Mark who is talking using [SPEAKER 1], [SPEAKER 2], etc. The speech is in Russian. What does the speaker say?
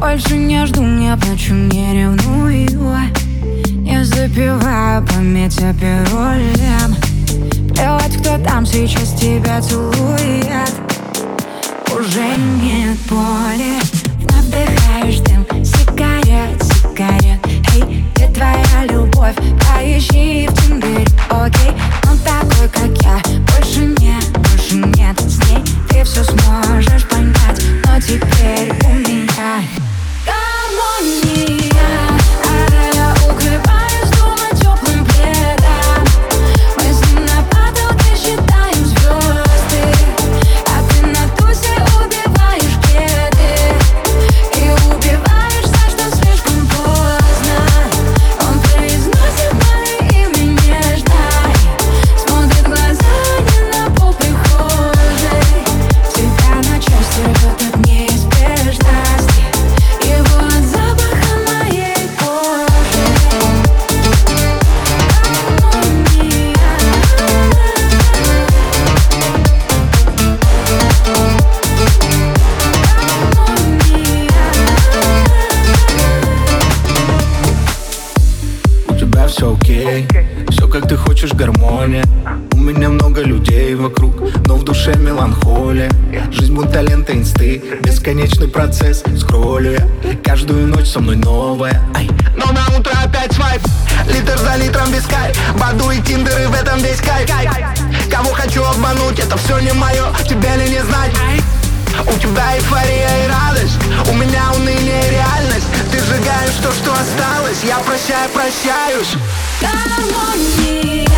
[SPEAKER 1] Больше не жду, не плачу, не ревную. Не запиваю память аперолем Плевать, кто там сейчас тебя целует. Уже нет боли все
[SPEAKER 2] окей. Все как ты хочешь, гармония. У меня много людей вокруг Но в душе меланхолия. Жизнь будто лента инсты Бесконечный процесс Скроллю я. Каждую ночь со мной новая. Но на утро опять свайп. Литр за литром кайф Баду и тиндеры в этом Я прощаю, прощаюсь.
[SPEAKER 1] Гармония